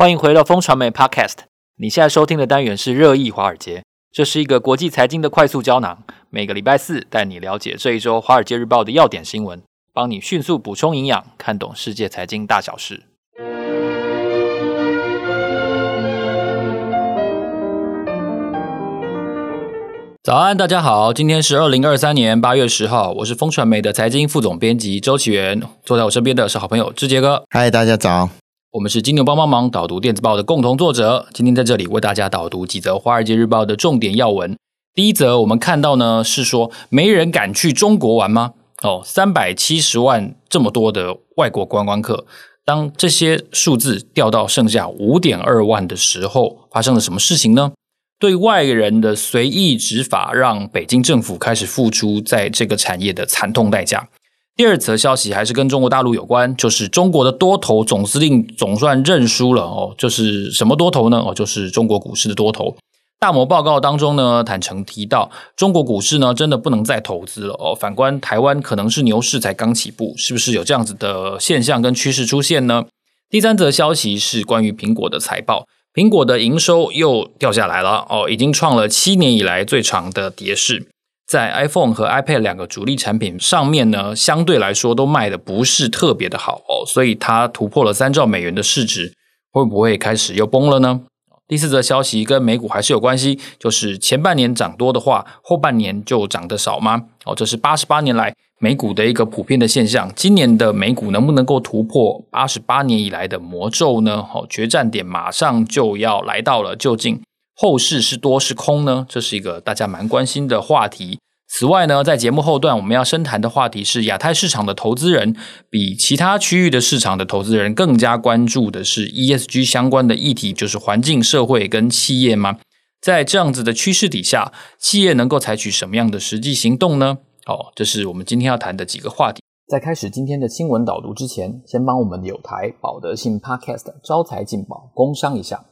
欢迎回到风传媒 Podcast。你现在收听的单元是热议华尔街，这是一个国际财经的快速胶囊。每个礼拜四带你了解这一周《华尔街日报》的要点新闻，帮你迅速补充营养，看懂世界财经大小事。早安，大家好，今天是二零二三年八月十号，我是风传媒的财经副总编辑周启源，坐在我身边的是好朋友志杰哥。嗨，大家早。我们是金牛帮帮忙导读电子报的共同作者，今天在这里为大家导读几则《华尔街日报》的重点要闻。第一则，我们看到呢是说，没人敢去中国玩吗？哦，三百七十万这么多的外国观光客，当这些数字掉到剩下五点二万的时候，发生了什么事情呢？对外人的随意执法，让北京政府开始付出在这个产业的惨痛代价。第二则消息还是跟中国大陆有关，就是中国的多头总司令总算认输了哦，就是什么多头呢？哦，就是中国股市的多头。大摩报告当中呢，坦诚提到，中国股市呢真的不能再投资了哦。反观台湾，可能是牛市才刚起步，是不是有这样子的现象跟趋势出现呢？第三则消息是关于苹果的财报，苹果的营收又掉下来了哦，已经创了七年以来最长的跌势。在 iPhone 和 iPad 两个主力产品上面呢，相对来说都卖的不是特别的好哦，所以它突破了三兆美元的市值，会不会开始又崩了呢？第四则消息跟美股还是有关系，就是前半年涨多的话，后半年就涨得少吗？哦，这是八十八年来美股的一个普遍的现象。今年的美股能不能够突破八十八年以来的魔咒呢？哦，决战点马上就要来到了，究竟后市是多是空呢？这是一个大家蛮关心的话题。此外呢，在节目后段我们要深谈的话题是，亚太市场的投资人比其他区域的市场的投资人更加关注的是 ESG 相关的议题，就是环境、社会跟企业吗？在这样子的趋势底下，企业能够采取什么样的实际行动呢？哦，这是我们今天要谈的几个话题。在开始今天的新闻导读之前，先帮我们有台保德信 Podcast 招财进宝工商一下。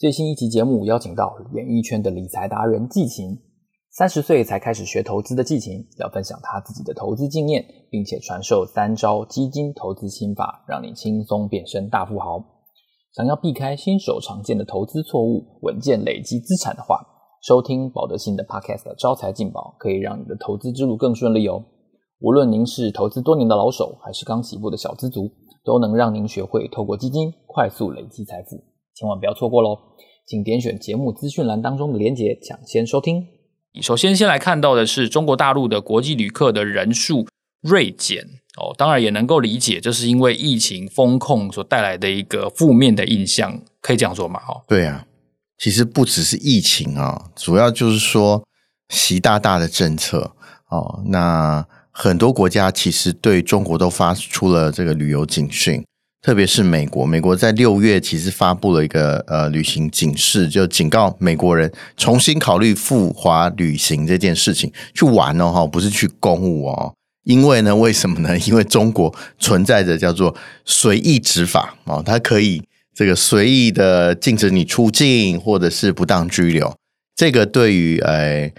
最新一期节目邀请到演艺圈的理财达人季芹，三十岁才开始学投资的季芹，要分享他自己的投资经验，并且传授三招基金投资心法，让你轻松变身大富豪。想要避开新手常见的投资错误，稳健累积资产的话，收听保德信的 Podcast 招财进宝，可以让你的投资之路更顺利哦。无论您是投资多年的老手，还是刚起步的小资族，都能让您学会透过基金快速累积财富。千万不要错过喽！请点选节目资讯栏当中的链接，抢先收听。首先，先来看到的是中国大陆的国际旅客的人数锐减哦，当然也能够理解，这是因为疫情风控所带来的一个负面的印象，可以这样说嘛？哦，对啊，其实不只是疫情啊，主要就是说习大大的政策哦，那很多国家其实对中国都发出了这个旅游警讯。特别是美国，美国在六月其实发布了一个呃旅行警示，就警告美国人重新考虑赴华旅行这件事情，去玩哦哈，不是去公务哦。因为呢，为什么呢？因为中国存在着叫做随意执法哦，它可以这个随意的禁止你出境，或者是不当拘留。这个对于呃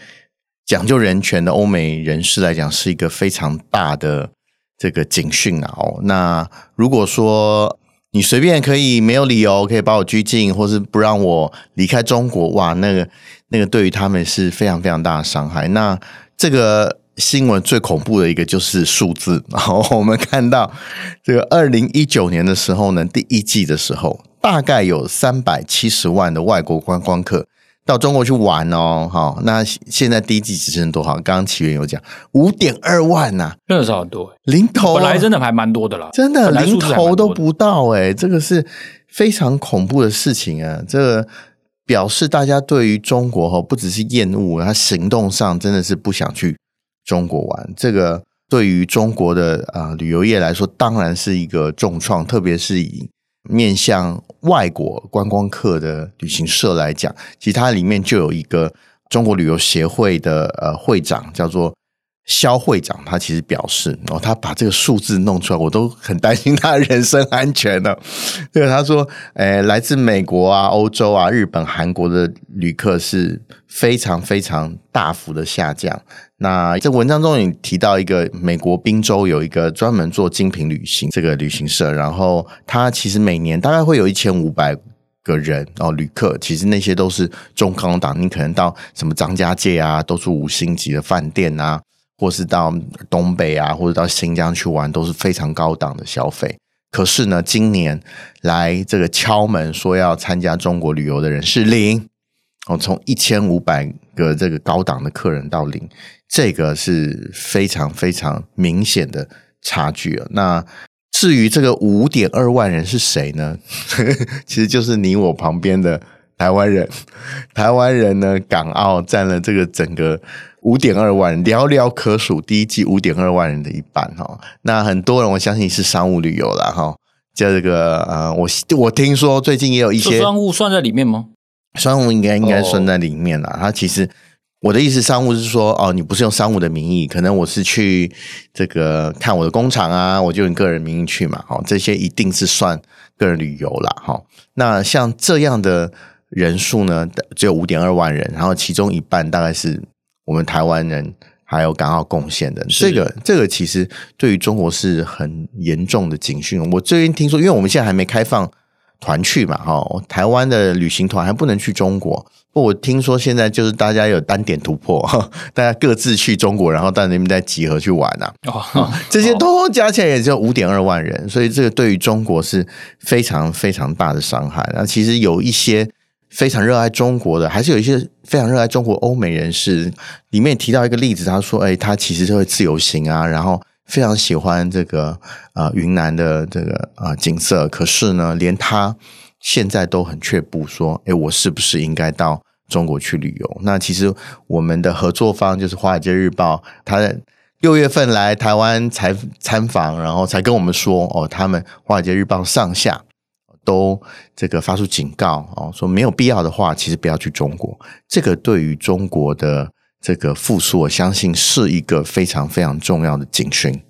讲究人权的欧美人士来讲，是一个非常大的。这个警讯啊，哦，那如果说你随便可以没有理由可以把我拘禁，或是不让我离开中国，哇，那个那个对于他们是非常非常大的伤害。那这个新闻最恐怖的一个就是数字，然后我们看到这个二零一九年的时候呢，第一季的时候，大概有三百七十万的外国观光客。到中国去玩哦，好，那现在第一季只剩多少？刚刚起源有讲五点二万呐、啊，真的是很多，零头本来真的还蛮多的啦，真的零头都不到诶，这个是非常恐怖的事情啊！这个表示大家对于中国哈不只是厌恶，他行动上真的是不想去中国玩。这个对于中国的啊旅游业来说，当然是一个重创，特别是以。面向外国观光客的旅行社来讲，其实它里面就有一个中国旅游协会的呃会长，叫做肖会长。他其实表示，哦，他把这个数字弄出来，我都很担心他的人身安全呢。对，他说，诶，来自美国啊、欧洲啊、日本、韩国的旅客是非常非常大幅的下降。那这文章中也提到一个美国宾州有一个专门做精品旅行这个旅行社，然后他其实每年大概会有一千五百个人哦，旅客其实那些都是中高档，你可能到什么张家界啊，都是五星级的饭店啊，或是到东北啊，或者到新疆去玩，都是非常高档的消费。可是呢，今年来这个敲门说要参加中国旅游的人是零哦，从一千五百个这个高档的客人到零，这个是非常非常明显的差距啊。那至于这个五点二万人是谁呢？其实就是你我旁边的台湾人。台湾人呢，港澳占了这个整个五点二万人，寥寥可数。第一季五点二万人的一半哈。那很多人我相信是商务旅游了哈。叫这个呃，我我听说最近也有一些商务算在里面吗？商务应该应该算在里面了。它其实。我的意思，商务是说，哦，你不是用商务的名义，可能我是去这个看我的工厂啊，我就用个人名义去嘛，哦，这些一定是算个人旅游啦，哈。那像这样的人数呢，只有五点二万人，然后其中一半大概是我们台湾人还有港澳贡献的，这个这个其实对于中国是很严重的警讯。我最近听说，因为我们现在还没开放团去嘛，哈，台湾的旅行团还不能去中国。不，我听说现在就是大家有单点突破，大家各自去中国，然后到那边再集合去玩啊。哦，这些通通加起来也就五点二万人，所以这个对于中国是非常非常大的伤害。那其实有一些非常热爱中国的，还是有一些非常热爱中国欧美人士，里面提到一个例子，他说：“哎，他其实就会自由行啊，然后非常喜欢这个啊、呃、云南的这个啊、呃、景色，可是呢，连他。”现在都很却步，说：“诶，我是不是应该到中国去旅游？”那其实我们的合作方就是《华尔街日报》，他在六月份来台湾采参访，然后才跟我们说：“哦，他们《华尔街日报》上下都这个发出警告哦，说没有必要的话，其实不要去中国。这个对于中国的这个复苏，我相信是一个非常非常重要的警讯。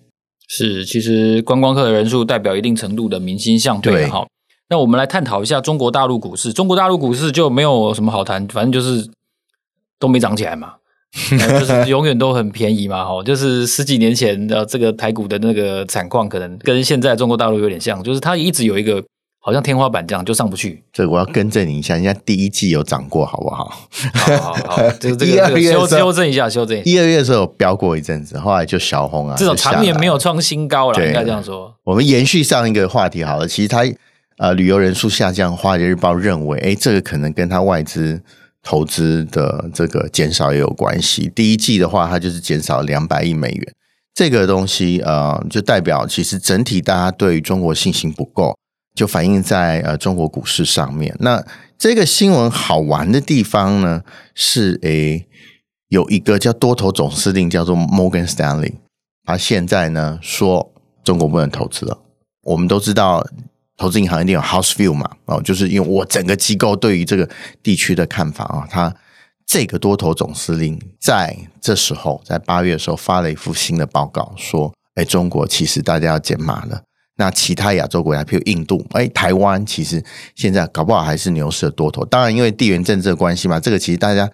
是，其实观光客的人数代表一定程度的民心向对哈。”那我们来探讨一下中国大陆股市。中国大陆股市就没有什么好谈，反正就是都没涨起来嘛，就是永远都很便宜嘛。哈，就是十几年前的这个台股的那个惨况，可能跟现在中国大陆有点像，就是它一直有一个好像天花板这样，就上不去。这个我要更正你一下，人家第一季有涨过，好不好？好好好，这个这个修修正一下，修正一下。一二月的时候有飙过一阵子，后来就小红啊，至少常年没有创新高了，应该这样说。我们延续上一个话题好了，其实它。呃，旅游人数下降，《华尔街日报》认为，哎，这个可能跟它外资投资的这个减少也有关系。第一季的话，它就是减少两百亿美元，这个东西呃，就代表其实整体大家对中国信心不够，就反映在呃中国股市上面。那这个新闻好玩的地方呢，是诶有一个叫多头总司令叫做 Morgan Stanley，他现在呢说中国不能投资了。我们都知道。投资银行一定有 house view 嘛？哦，就是因为我整个机构对于这个地区的看法啊，他这个多头总司令在这时候，在八月的时候发了一幅新的报告，说：哎，中国其实大家要减码了。那其他亚洲国家，譬如印度，哎，台湾，其实现在搞不好还是牛市的多头。当然，因为地缘政治的关系嘛，这个其实大家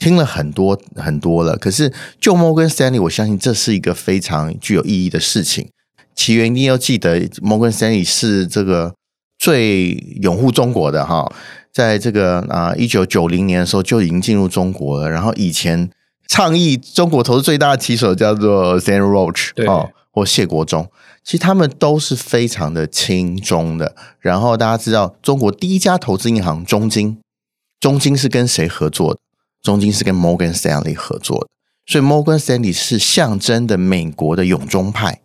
听了很多很多了。可是，就摩根斯丹利，我相信这是一个非常具有意义的事情。起源一定要记得，摩根斯丹利是这个最拥护中国的哈，在这个啊一九九零年的时候就已经进入中国了。然后以前倡议中国投资最大的棋手叫做 Stan Roach 哦，或谢国忠，其实他们都是非常的亲中的。然后大家知道，中国第一家投资银行中金，中金是跟谁合作的？中金是跟摩根斯丹利合作的，所以摩根斯丹利是象征的美国的永中派。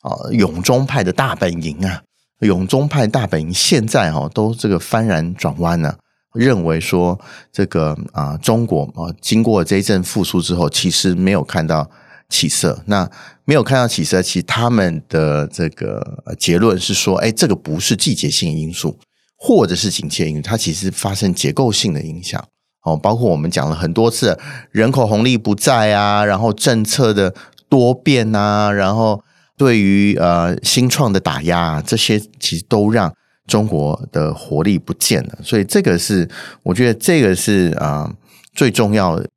啊，拥中派的大本营啊，永中派大本营现在哈都这个幡然转弯了，认为说这个啊中国啊经过这一阵复苏之后，其实没有看到起色。那没有看到起色，其实他们的这个结论是说，哎，这个不是季节性因素，或者是景气因素，它其实发生结构性的影响。哦，包括我们讲了很多次，人口红利不在啊，然后政策的多变啊，然后。对于呃新创的打压，这些其实都让中国的活力不见了，所以这个是我觉得这个是啊、最重要的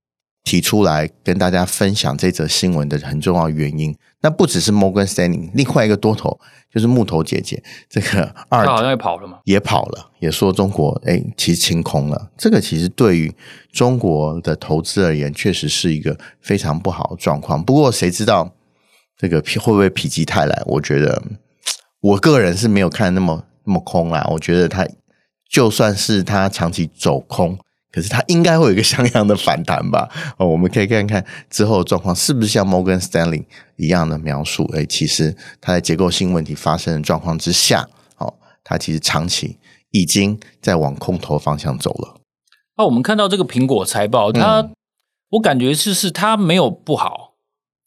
提出来跟大家分享这则新闻的很重要原因。那不只是 Morgan Stanley，另外一个多头就是木头姐姐，这个二他好像也跑了嘛，也跑了，也说中国哎，其实清空了。这个其实对于中国的投资而言，确实是一个非常不好的状况。不过谁知道这个会不会否极泰来？我觉得我个人是没有看那么那么空啦。我觉得他就算是他长期走空。可是它应该会有一个像样的反弹吧？哦，我们可以看看之后的状况是不是像 Morgan Stanley 一样的描述？哎，其实它在结构性问题发生的状况之下，哦，它其实长期已经在往空头方向走了。那我们看到这个苹果财报，它、嗯、我感觉就是它没有不好，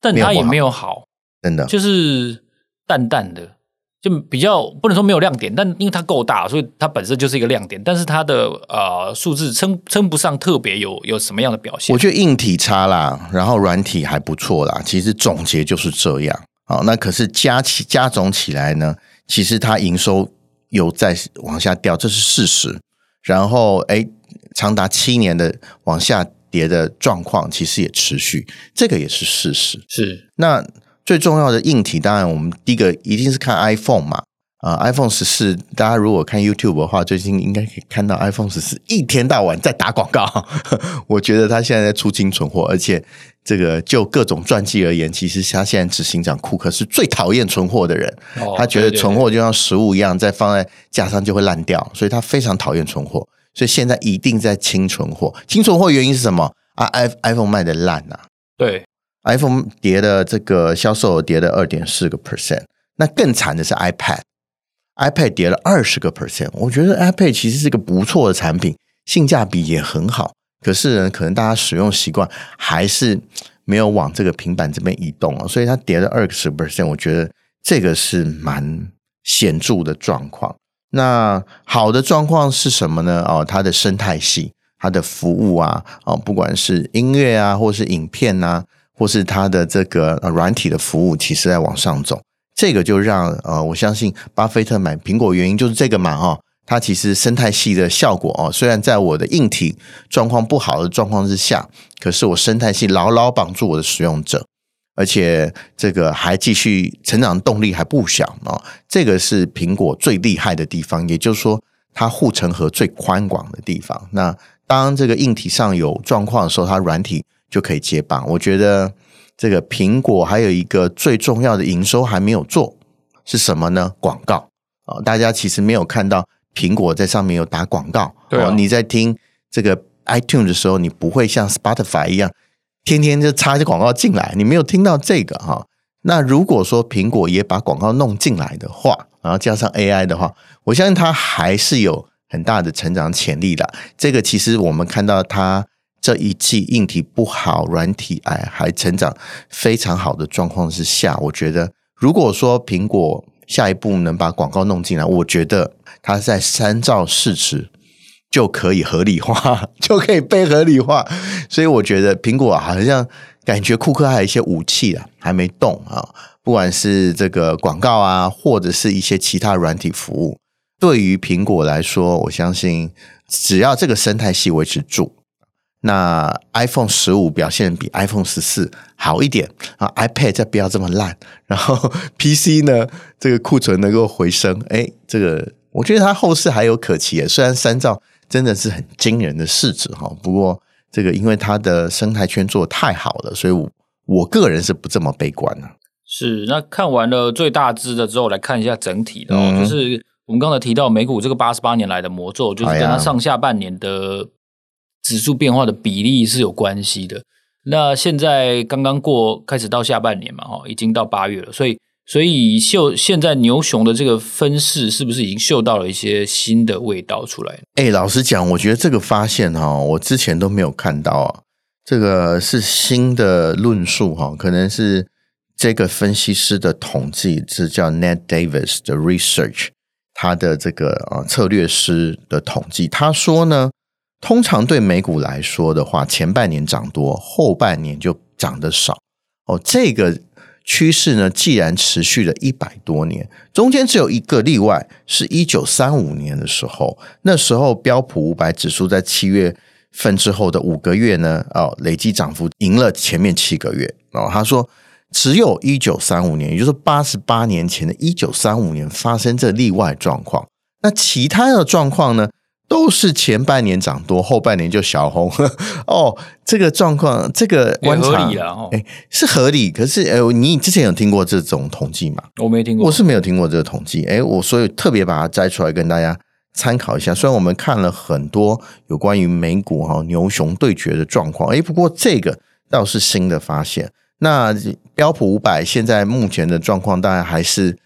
但它也没有好，真的就是淡淡的。就比较不能说没有亮点，但因为它够大，所以它本身就是一个亮点。但是它的呃数字称称不上特别有有什么样的表现。我觉得硬体差啦，然后软体还不错啦。其实总结就是这样。好，那可是加起加总起来呢，其实它营收有在往下掉，这是事实。然后诶，长达七年的往下跌的状况，其实也持续，这个也是事实。是那。最重要的硬体，当然我们第一个一定是看 iPhone 嘛，啊，iPhone 十四，大家如果看 YouTube 的话，最近应该可以看到 iPhone 十四一天到晚在打广告。我觉得他现在在出清存货，而且这个就各种传记而言，其实他现在执行长库克是最讨厌存货的人，哦、他觉得存货就像食物一样，再放在架上就会烂掉，所以他非常讨厌存货，所以现在一定在清存货。清存货原因是什么啊？iPhone 卖的烂啊，对。iPhone 跌的这个销售额跌了二点四个 percent，那更惨的是 iPad，iPad 跌了二十个 percent。我觉得 iPad 其实是个不错的产品，性价比也很好。可是呢，可能大家使用习惯还是没有往这个平板这边移动啊，所以它跌了二十个 percent。我觉得这个是蛮显著的状况。那好的状况是什么呢？哦，它的生态系、它的服务啊，哦，不管是音乐啊，或是影片啊。或是它的这个软体的服务，其实在往上走，这个就让呃，我相信巴菲特买苹果原因就是这个嘛哈，它其实生态系的效果哦，虽然在我的硬体状况不好的状况之下，可是我生态系牢牢绑住我的使用者，而且这个还继续成长动力还不小啊，这个是苹果最厉害的地方，也就是说它护城河最宽广的地方。那当这个硬体上有状况的时候，它软体。就可以接棒。我觉得这个苹果还有一个最重要的营收还没有做，是什么呢？广告啊！大家其实没有看到苹果在上面有打广告。对啊，你在听这个 iTunes 的时候，你不会像 Spotify 一样天天就插一些广告进来，你没有听到这个哈。那如果说苹果也把广告弄进来的话，然后加上 AI 的话，我相信它还是有很大的成长潜力的。这个其实我们看到它。这一季硬体不好，软体哎还成长非常好的状况之下，我觉得如果说苹果下一步能把广告弄进来，我觉得它在三兆市值就可以合理化，就可以被合理化。所以我觉得苹果好像感觉库克还有一些武器啊，还没动啊，不管是这个广告啊，或者是一些其他软体服务，对于苹果来说，我相信只要这个生态系维持住。那 iPhone 十五表现比 iPhone 十四好一点啊，iPad 再不要这么烂，然后 PC 呢，这个库存能够回升，哎，这个我觉得它后市还有可期。虽然三兆真的是很惊人的市值哈，不过这个因为它的生态圈做得太好了，所以我我个人是不这么悲观的。是，那看完了最大支的之后，来看一下整体的哦，嗯、就是我们刚才提到美股这个八十八年来的魔咒，就是跟它上下半年的。指数变化的比例是有关系的。那现在刚刚过，开始到下半年嘛，哈，已经到八月了，所以，所以嗅现在牛熊的这个分势，是不是已经嗅到了一些新的味道出来？哎、老实讲，我觉得这个发现哈，我之前都没有看到啊。这个是新的论述哈，可能是这个分析师的统计，是叫 Ned Davis 的 Research，他的这个啊策略师的统计，他说呢。通常对美股来说的话，前半年涨多，后半年就涨得少。哦，这个趋势呢，既然持续了一百多年，中间只有一个例外，是一九三五年的时候，那时候标普五百指数在七月份之后的五个月呢，哦，累计涨幅赢了前面七个月哦。他说，只有一九三五年，也就是八十八年前的一九三五年发生这例外状况。那其他的状况呢，都是前半年涨多，后半年就小红。哦，这个状况，这个观察，哎、哦，是合理。可是，哎，你之前有听过这种统计吗？我没听过，我是没有听过这个统计。哎，我所以特别把它摘出来跟大家参考一下。虽然我们看了很多有关于美股哈牛熊对决的状况，哎，不过这个倒是新的发现。那标普五百现在目前的状况，当然还是。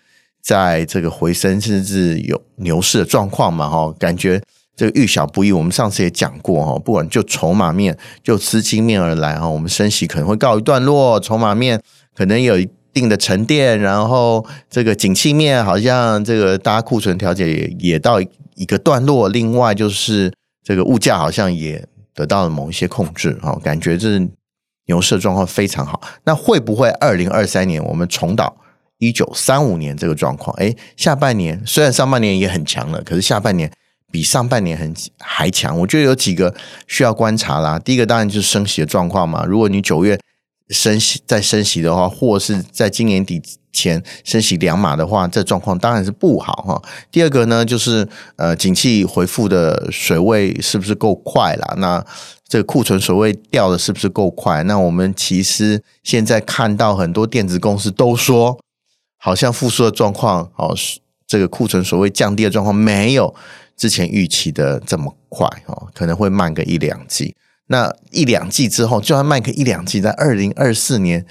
在这个回升甚至有牛市的状况嘛，哈，感觉这个遇小不易。我们上次也讲过哈，不管就筹码面就资金面而来哈，我们升息可能会告一段落，筹码面可能有一定的沉淀，然后这个景气面好像这个大家库存调节也也到一个段落。另外就是这个物价好像也得到了某一些控制哈，感觉这牛市状况非常好。那会不会二零二三年我们重蹈一九三五年这个状况，哎，下半年虽然上半年也很强了，可是下半年比上半年很还强。我觉得有几个需要观察啦。第一个当然就是升息的状况嘛。如果你九月升息再升息的话，或是在今年底前升息两码的话，这状况当然是不好哈。第二个呢，就是呃，景气回复的水位是不是够快啦？那这个库存水位掉的是不是够快？那我们其实现在看到很多电子公司都说。好像复苏的状况，哦，这个库存所谓降低的状况没有之前预期的这么快，哦，可能会慢个一两季。那一两季之后，就算慢个一两季，在二零二四年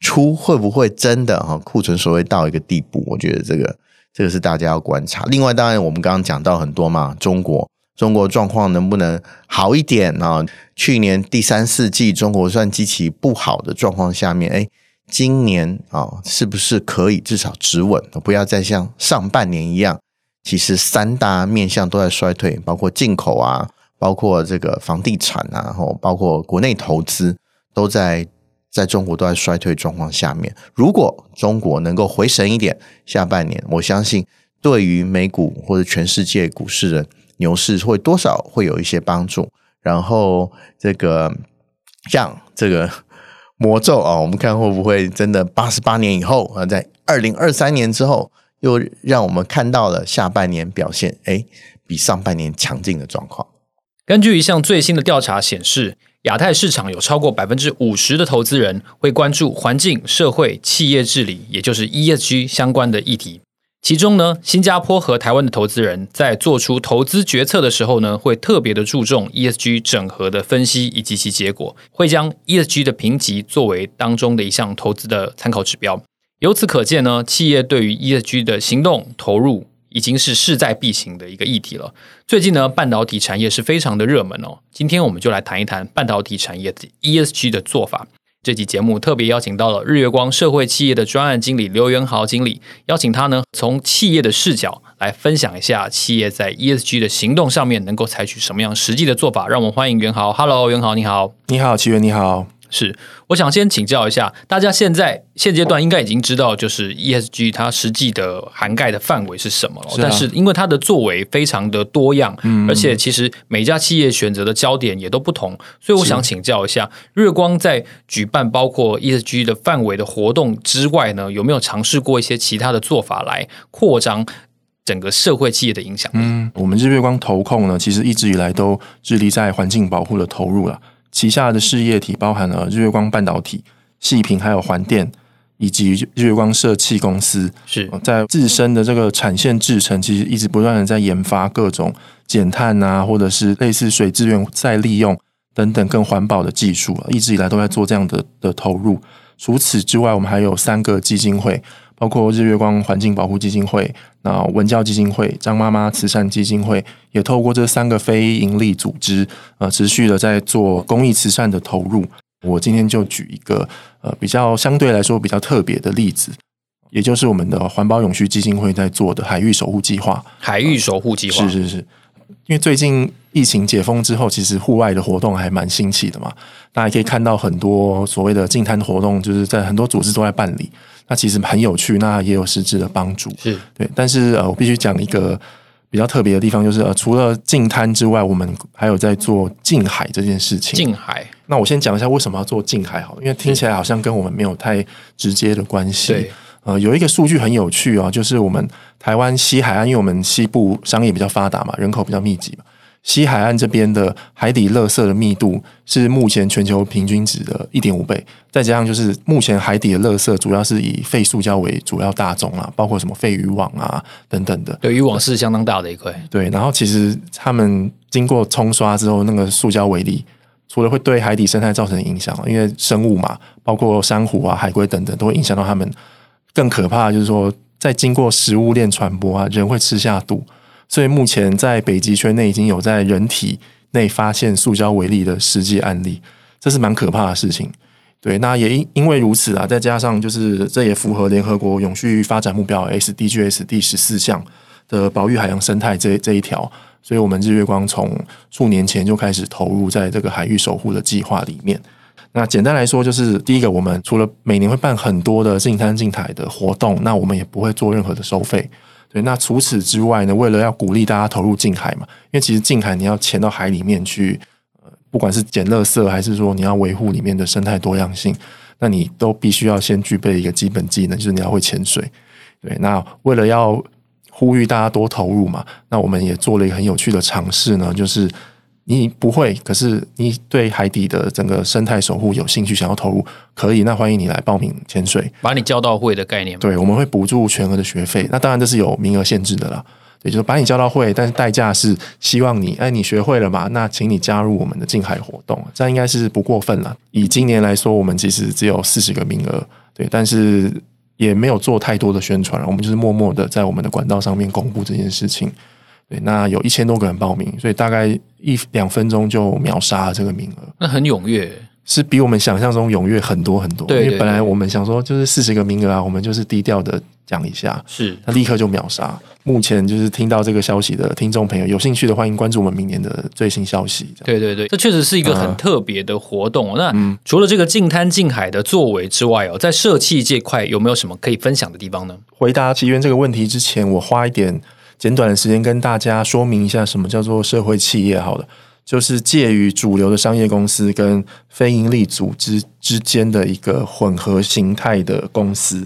初会不会真的哈库存所谓到一个地步？我觉得这个这个是大家要观察。另外，当然我们刚刚讲到很多嘛，中国中国状况能不能好一点啊？去年第三四季中国算极其不好的状况下面，哎。今年啊，是不是可以至少止稳？不要再像上半年一样，其实三大面向都在衰退，包括进口啊，包括这个房地产啊，然后包括国内投资都在在中国都在衰退状况下面。如果中国能够回神一点，下半年我相信对于美股或者全世界股市的牛市会多少会有一些帮助。然后这个像这个。魔咒啊，我们看会不会真的八十八年以后啊，在二零二三年之后，又让我们看到了下半年表现，哎，比上半年强劲的状况。根据一项最新的调查显示，亚太市场有超过百分之五十的投资人会关注环境、社会、企业治理，也就是 ESG 相关的议题。其中呢，新加坡和台湾的投资人在做出投资决策的时候呢，会特别的注重 ESG 整合的分析以及其结果，会将 ESG 的评级作为当中的一项投资的参考指标。由此可见呢，企业对于 ESG 的行动投入已经是势在必行的一个议题了。最近呢，半导体产业是非常的热门哦。今天我们就来谈一谈半导体产业的 ESG 的做法。这期节目特别邀请到了日月光社会企业的专案经理刘元豪经理，邀请他呢从企业的视角来分享一下企业在 ESG 的行动上面能够采取什么样实际的做法。让我们欢迎元豪。Hello，元豪，你好。你好，奇源，你好。是，我想先请教一下大家，现在现阶段应该已经知道，就是 ESG 它实际的涵盖的范围是什么了。是啊、但是因为它的作为非常的多样，嗯，而且其实每家企业选择的焦点也都不同，所以我想请教一下，日月光在举办包括 ESG 的范围的活动之外呢，有没有尝试过一些其他的做法来扩张整个社会企业的影响力？嗯，我们日月光投控呢，其实一直以来都致力在环境保护的投入了。旗下的事业体包含了日月光半导体、细品，还有环电，以及日月光社器公司。是在自身的这个产线制程，其实一直不断的在研发各种减碳啊，或者是类似水资源再利用等等更环保的技术，一直以来都在做这样的的投入。除此之外，我们还有三个基金会。包括日月光环境保护基金会、那文教基金会、张妈妈慈善基金会，也透过这三个非营利组织，呃，持续的在做公益慈善的投入。我今天就举一个呃比较相对来说比较特别的例子，也就是我们的环保永续基金会在做的海域守护计划。海域守护计划，是是是，因为最近疫情解封之后，其实户外的活动还蛮兴起的嘛，大家可以看到很多所谓的净滩活动，就是在很多组织都在办理。那其实很有趣，那也有实质的帮助，是对。但是呃，我必须讲一个比比较特别的地方就是，呃，除了净滩之外，我们还有在做近海这件事情。近海，那我先讲一下为什么要做近海好，因为听起来好像跟我们没有太直接的关系。对，呃，有一个数据很有趣啊，就是我们台湾西海岸，因为我们西部商业比较发达嘛，人口比较密集嘛。西海岸这边的海底垃圾的密度是目前全球平均值的一点五倍，再加上就是目前海底的垃圾主要是以废塑胶为主要大宗啊，包括什么废渔网啊等等的。对，渔网是相当大的一块。对，然后其实他们经过冲刷之后，那个塑胶微粒除了会对海底生态造成影响，因为生物嘛，包括珊瑚啊、海龟等等，都会影响到他们。更可怕的就是说，在经过食物链传播啊，人会吃下肚。所以目前在北极圈内已经有在人体内发现塑胶微粒的实际案例，这是蛮可怕的事情。对，那也因因为如此啊，再加上就是这也符合联合国永续发展目标 SDGs 第十四项的保育海洋生态这这一条，所以我们日月光从数年前就开始投入在这个海域守护的计划里面。那简单来说，就是第一个，我们除了每年会办很多的净滩净海的活动，那我们也不会做任何的收费。对，那除此之外呢？为了要鼓励大家投入近海嘛，因为其实近海你要潜到海里面去，呃，不管是捡垃圾还是说你要维护里面的生态多样性，那你都必须要先具备一个基本技能，就是你要会潜水。对，那为了要呼吁大家多投入嘛，那我们也做了一个很有趣的尝试呢，就是。你不会，可是你对海底的整个生态守护有兴趣，想要投入，可以，那欢迎你来报名潜水，把你教到会的概念。对，我们会补助全额的学费，那当然这是有名额限制的啦。对就是把你教到会，但是代价是希望你，哎，你学会了嘛？那请你加入我们的近海活动，这样应该是不过分了。以今年来说，我们其实只有四十个名额，对，但是也没有做太多的宣传，我们就是默默的在我们的管道上面公布这件事情。对，那有一千多个人报名，所以大概一两分钟就秒杀了这个名额。那很踊跃，是比我们想象中踊跃很多很多。对，对，对，因为本来我们想说就是四十个名额啊，我们就是低调的讲一下，是，那立刻就秒杀。目前就是听到这个消息的听众朋友，有兴趣的欢迎关注我们明年的最新消息。对对对，这确实是一个很特别的活动。啊、那除了这个近滩近海的作为之外哦，在社企这块有没有什么可以分享的地方呢？回答奇缘这个问题之前，我花一点。简短的时间跟大家说明一下，什么叫做社会企业？好了，就是介于主流的商业公司跟非营利组织之间的一个混合形态的公司。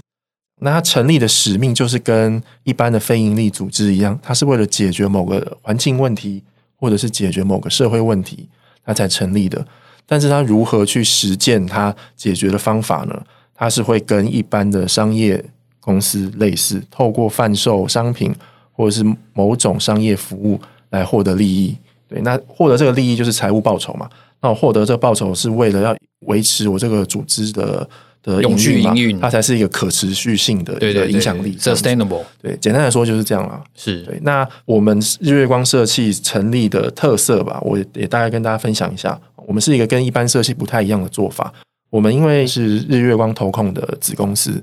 那它成立的使命就是跟一般的非营利组织一样，它是为了解决某个环境问题，或者是解决某个社会问题，它才成立的。但是它如何去实践它解决的方法呢？它是会跟一般的商业公司类似，透过贩售商品。或者是某种商业服务来获得利益，对，那获得这个利益就是财务报酬嘛。那我获得这个报酬是为了要维持我这个组织的的永续营运，它才是一个可持续性的一个影响力，sustainable。对，简单来说就是这样了。是对。那我们日月光社企成立的特色吧，我也大概跟大家分享一下。我们是一个跟一般社企不太一样的做法。我们因为是日月光投控的子公司。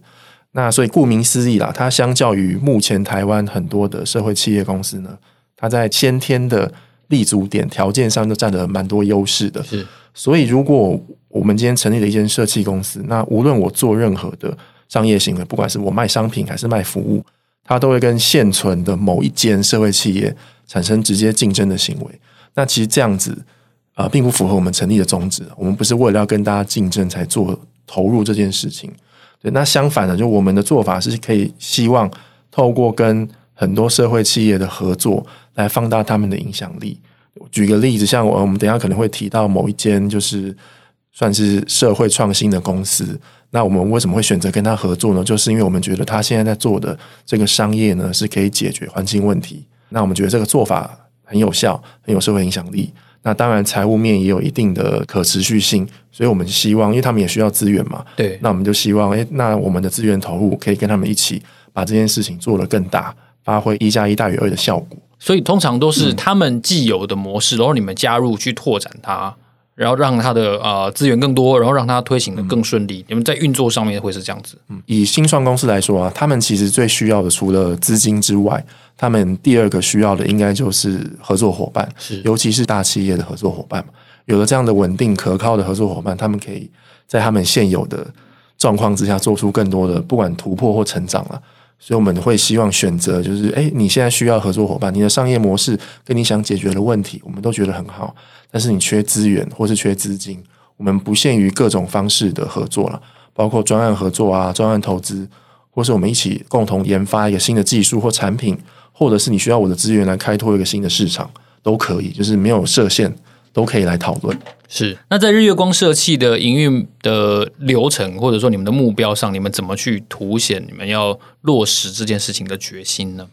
那所以顾名思义啦，它相较于目前台湾很多的社会企业公司呢，它在先天的立足点条件上都占了蛮多优势的。是，所以如果我们今天成立了一间社企公司，那无论我做任何的商业行为，不管是我卖商品还是卖服务，它都会跟现存的某一间社会企业产生直接竞争的行为。那其实这样子啊，呃，并不符合我们成立的宗旨。我们不是为了要跟大家竞争才做投入这件事情。对，那相反的，就我们的做法是可以希望透过跟很多社会企业的合作来放大他们的影响力。举个例子，像我们等下可能会提到某一间就是算是社会创新的公司，那我们为什么会选择跟他合作呢？就是因为我们觉得他现在在做的这个商业呢是可以解决环境问题，那我们觉得这个做法很有效，很有社会影响力。那当然，财务面也有一定的可持续性，所以我们希望，因为他们也需要资源嘛，对，那我们就希望，哎，那我们的资源投入可以跟他们一起把这件事情做得更大，发挥一加一大于二的效果。所以通常都是他们既有的模式，嗯、然后你们加入去拓展它。然后让他的呃资源更多，然后让他推行的更顺利。嗯、你们在运作上面会是这样子。嗯，以新创公司来说啊，他们其实最需要的除了资金之外，他们第二个需要的应该就是合作伙伴，是尤其是大企业的合作伙伴嘛。有了这样的稳定可靠的合作伙伴，他们可以在他们现有的状况之下做出更多的不管突破或成长了。所以我们会希望选择就是，哎，你现在需要合作伙伴，你的商业模式跟你想解决的问题，我们都觉得很好，但是你缺资源或是缺资金，我们不限于各种方式的合作了，包括专案合作啊、专案投资，或是我们一起共同研发一个新的技术或产品，或者是你需要我的资源来开拓一个新的市场，都可以，就是没有设限。都可以来讨论。是，那在日月光社企的营运的流程，或者说你们的目标上，你们怎么去凸显你们要落实这件事情的决心呢？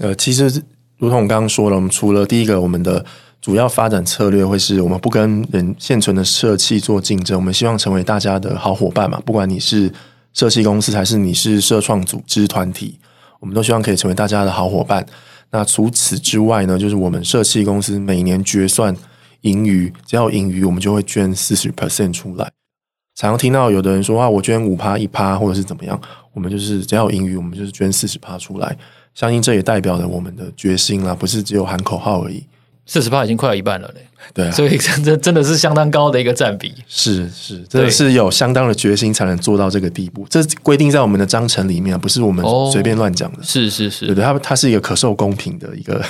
呃，其实如同我刚刚说了，我们除了第一个，我们的主要发展策略会是我们不跟人现存的社企做竞争，我们希望成为大家的好伙伴嘛。不管你是社企公司还是你是社创组织团体，我们都希望可以成为大家的好伙伴。那除此之外呢，就是我们社企公司每年决算。盈余，只要盈余，我们就会捐四十 percent 出来。常常听到有的人说啊，我捐五趴一趴，或者是怎么样，我们就是只要盈余，我们就是捐四十趴出来。相信这也代表了我们的决心啦，不是只有喊口号而已。四十趴已经快有一半了嘞，对啊，所以这真的是相当高的一个占比。是是，真的是有相当的决心才能做到这个地步。这规定在我们的章程里面，不是我们随便乱讲的。哦，是是是，对对，它它是一个可受公平的一个。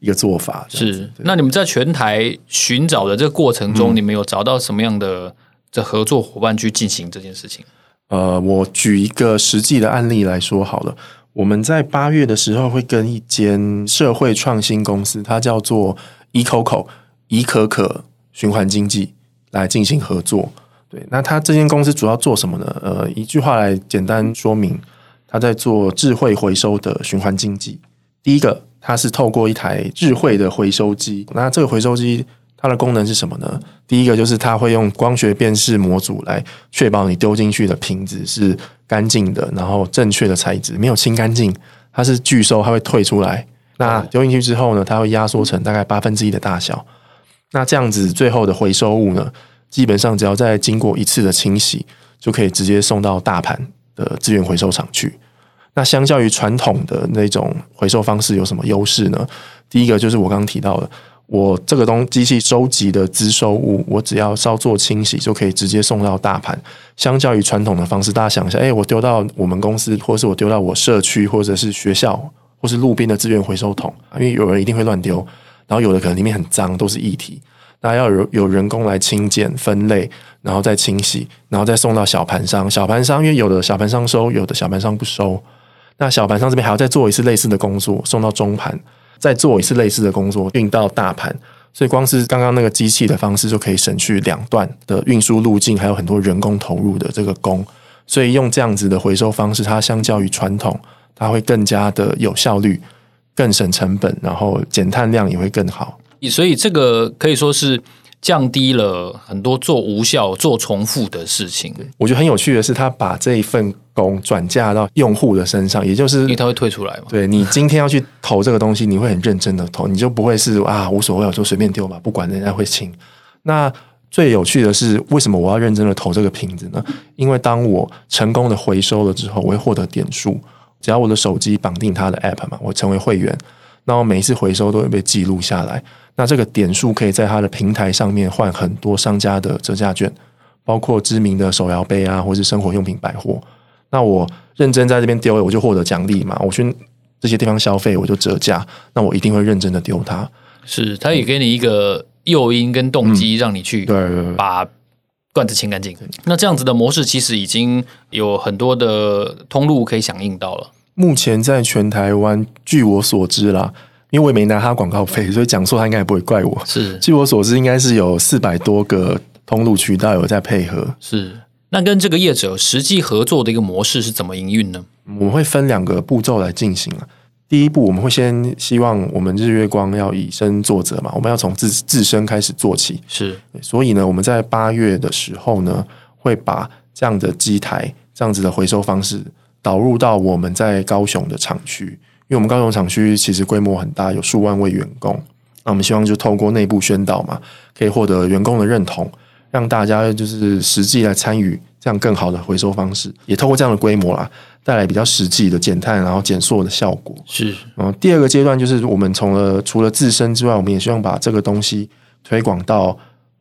一个做法是，那你们在全台寻找的这个过程中，嗯、你们有找到什么样的这合作伙伴去进行这件事情？呃，我举一个实际的案例来说好了。我们在八月的时候会跟一间社会创新公司，它叫做 eCoco 怡可可循环经济来进行合作。对，那它这间公司主要做什么呢？呃，一句话来简单说明，它在做智慧回收的循环经济。第一个。它是透过一台智慧的回收机，那这个回收机它的功能是什么呢？第一个就是它会用光学辨识模组来确保你丢进去的瓶子是干净的，然后正确的材质，没有清干净，它是拒收，它会退出来。那丢进去之后呢，它会压缩成大概八分之一的大小。那这样子最后的回收物呢，基本上只要再经过一次的清洗，就可以直接送到大盘的资源回收厂去。那相较于传统的那种回收方式有什么优势呢？第一个就是我刚刚提到的，我这个东机器收集的资收物，我只要稍作清洗就可以直接送到大盘。相较于传统的方式，大家想一下，哎，我丢到我们公司，或是我丢到我社区，或者是学校，或是路边的资源回收桶，因为有人一定会乱丢，然后有的可能里面很脏，都是液体，那要有有人工来清检、分类，然后再清洗，然后再送到小盘商。小盘商因为有的小盘商收，有的小盘商不收。那小盘商这边还要再做一次类似的工作，送到中盘，再做一次类似的工作，运到大盘。所以光是刚刚那个机器的方式就可以省去两段的运输路径，还有很多人工投入的这个工。所以用这样子的回收方式，它相较于传统，它会更加的有效率，更省成本，然后减碳量也会更好。所以这个可以说是。降低了很多做无效、做重复的事情。我觉得很有趣的是，他把这一份工转嫁到用户的身上，也就是因为他会退出来嘛。对，你今天要去投这个东西，你会很认真的投，你就不会是啊无所谓，我就随便丢吧，不管人家会清。那最有趣的是，为什么我要认真的投这个瓶子呢？因为当我成功的回收了之后，我会获得点数。只要我的手机绑定他的 app 嘛，我成为会员，那我每一次回收都会被记录下来。那这个点数可以在它的平台上面换很多商家的折价券，包括知名的手摇杯啊，或是生活用品百货。那我认真在这边丢了，我就获得奖励嘛。我去这些地方消费，我就折价。那我一定会认真的丢它。是，它也给你一个诱因跟动机，让你去把罐子清干净。那这样子的模式，其实已经有很多的通路可以响应到了。目前在全台湾，据我所知啦。因为我也没拿他广告费，所以讲错他应该也不会怪我。是，据我所知，应该是有四百多个通路渠道有在配合。是，那跟这个业者实际合作的一个模式是怎么营运呢？我们会分两个步骤来进行啊。第一步，我们会先希望我们日月光要以身作则嘛，我们要从自自身开始做起。是，所以呢，我们在八月的时候呢，会把这样的机台、这样子的回收方式导入到我们在高雄的厂区。因为我们高雄厂区其实规模很大，有数万位员工，那我们希望就透过内部宣导嘛，可以获得员工的认同，让大家就是实际来参与这样更好的回收方式，也透过这样的规模啦，带来比较实际的减碳然后减塑的效果。是，嗯，第二个阶段就是我们从了除了自身之外，我们也希望把这个东西推广到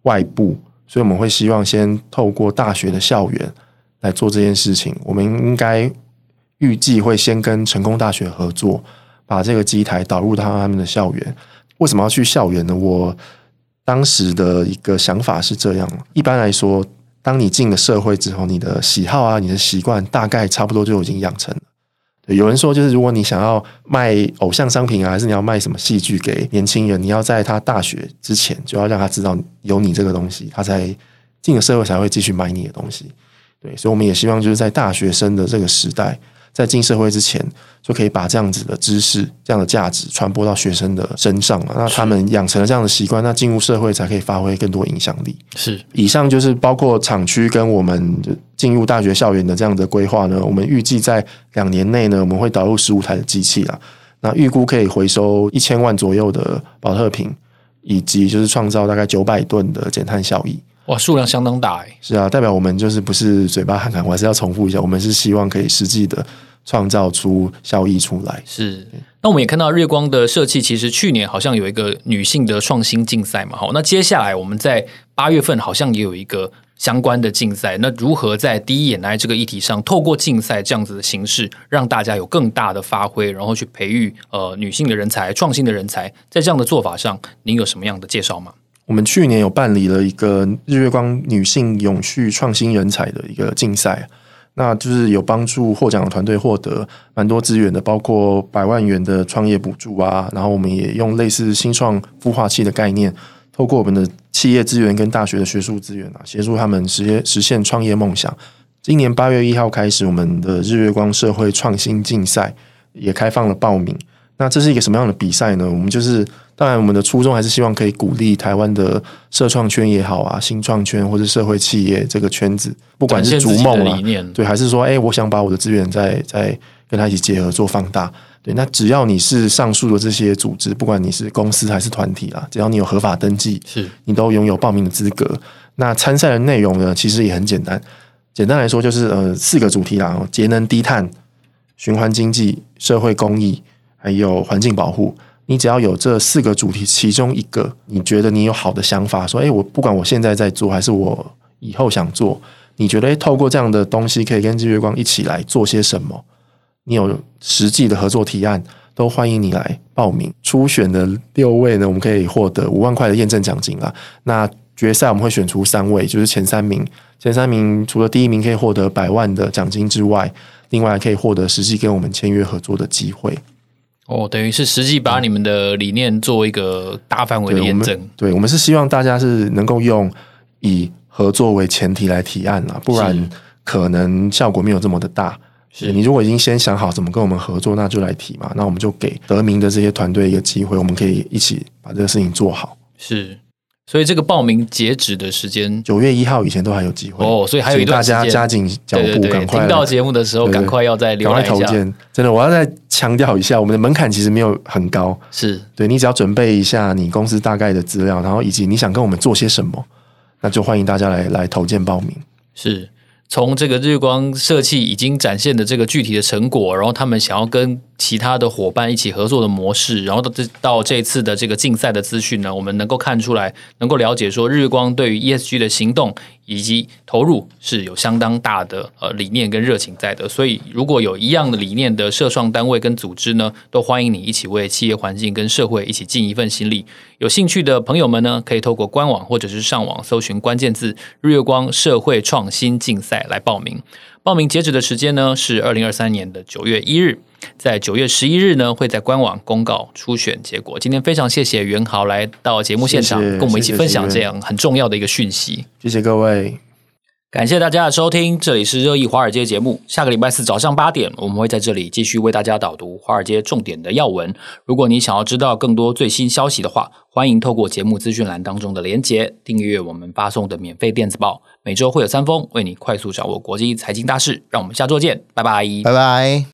外部，所以我们会希望先透过大学的校园来做这件事情。我们应该。预计会先跟成功大学合作，把这个机台导入到他们的校园。为什么要去校园呢？我当时的一个想法是这样：一般来说，当你进了社会之后，你的喜好啊、你的习惯，大概差不多就已经养成了。有人说，就是如果你想要卖偶像商品啊，还是你要卖什么戏剧给年轻人，你要在他大学之前就要让他知道有你这个东西，他才进了社会才会继续买你的东西。对，所以我们也希望就是在大学生的这个时代。在进社会之前，就可以把这样子的知识、这样的价值传播到学生的身上了。那他们养成了这样的习惯，那进入社会才可以发挥更多影响力。是，以上就是包括厂区跟我们进入大学校园的这样的规划呢。我们预计在两年内呢，我们会导入十五台的机器啦。那预估可以回收一千万左右的保特瓶，以及就是创造大概九百吨的减碳效益。哇，数量相当大哎！是啊，代表我们就是不是嘴巴喊喊，我还是要重复一下，我们是希望可以实际的。创造出效益出来是，那我们也看到日月光的设计，其实去年好像有一个女性的创新竞赛嘛，好，那接下来我们在八月份好像也有一个相关的竞赛，那如何在第一眼来这个议题上，透过竞赛这样子的形式，让大家有更大的发挥，然后去培育呃女性的人才、创新的人才，在这样的做法上，您有什么样的介绍吗？我们去年有办理了一个日月光女性永续创新人才的一个竞赛。那就是有帮助获奖的团队获得蛮多资源的，包括百万元的创业补助啊。然后我们也用类似新创孵化器的概念，透过我们的企业资源跟大学的学术资源啊，协助他们实实现创业梦想。今年八月一号开始，我们的日月光社会创新竞赛也开放了报名。那这是一个什么样的比赛呢？我们就是。当然，我们的初衷还是希望可以鼓励台湾的社创圈也好啊，新创圈或者社会企业这个圈子，不管是逐梦啊，对，还是说，哎，我想把我的资源再再跟他一起结合做放大，对，那只要你是上述的这些组织，不管你是公司还是团体啊，只要你有合法登记，是你都拥有报名的资格。那参赛的内容呢，其实也很简单，简单来说就是呃四个主题啦：节能低碳、循环经济、社会公益，还有环境保护。你只要有这四个主题其中一个，你觉得你有好的想法，说，诶，我不管我现在在做，还是我以后想做，你觉得，透过这样的东西，可以跟日月光一起来做些什么？你有实际的合作提案，都欢迎你来报名。初选的六位呢，我们可以获得五万块的验证奖金啊。那决赛我们会选出三位，就是前三名。前三名除了第一名可以获得百万的奖金之外，另外还可以获得实际跟我们签约合作的机会。哦，等于是实际把你们的理念做一个大范围的验证。对，我们，对，我们是希望大家是能够用以合作为前提来提案啦，不然可能效果没有这么的大。是你如果已经先想好怎么跟我们合作，那就来提嘛。那我们就给得名的这些团队一个机会，我们可以一起把这个事情做好。是。所以这个报名截止的时间，九月一号以前都还有机会哦，所以还有一段时间，大家加紧脚步，赶快听到节目的时候，赶快要再留一下。赶快投件，真的，我要再强调一下，我们的门槛其实没有很高，是对，你只要准备一下你公司大概的资料，然后以及你想跟我们做些什么，那就欢迎大家来来投件报名。是。从这个日光社企已经展现的这个具体的成果，然后他们想要跟其他的伙伴一起合作的模式，然后到这到这次的这个竞赛的资讯呢，我们能够看出来，能够了解说日光对于 ESG 的行动以及投入是有相当大的呃理念跟热情在的。所以如果有一样的理念的社创单位跟组织呢，都欢迎你一起为企业环境跟社会一起尽一份心力。有兴趣的朋友们呢，可以透过官网或者是上网搜寻关键字“日月光社会创新竞赛”来报名。报名截止的时间呢是二零二三年的九月一日，在九月十一日呢会在官网公告初选结果。今天非常谢谢袁豪来到节目现场，谢谢跟我们一起分享这样很重要的一个讯息。谢谢各位。感谢大家的收听，这里是热议华尔街节目。下个礼拜四早上八点，我们会在这里继续为大家导读华尔街重点的要闻。如果你想要知道更多最新消息的话，欢迎透过节目资讯栏当中的连结订阅我们发送的免费电子报。每周会有三封，为你快速掌握国际财经大事。让我们下周见，拜拜，拜拜。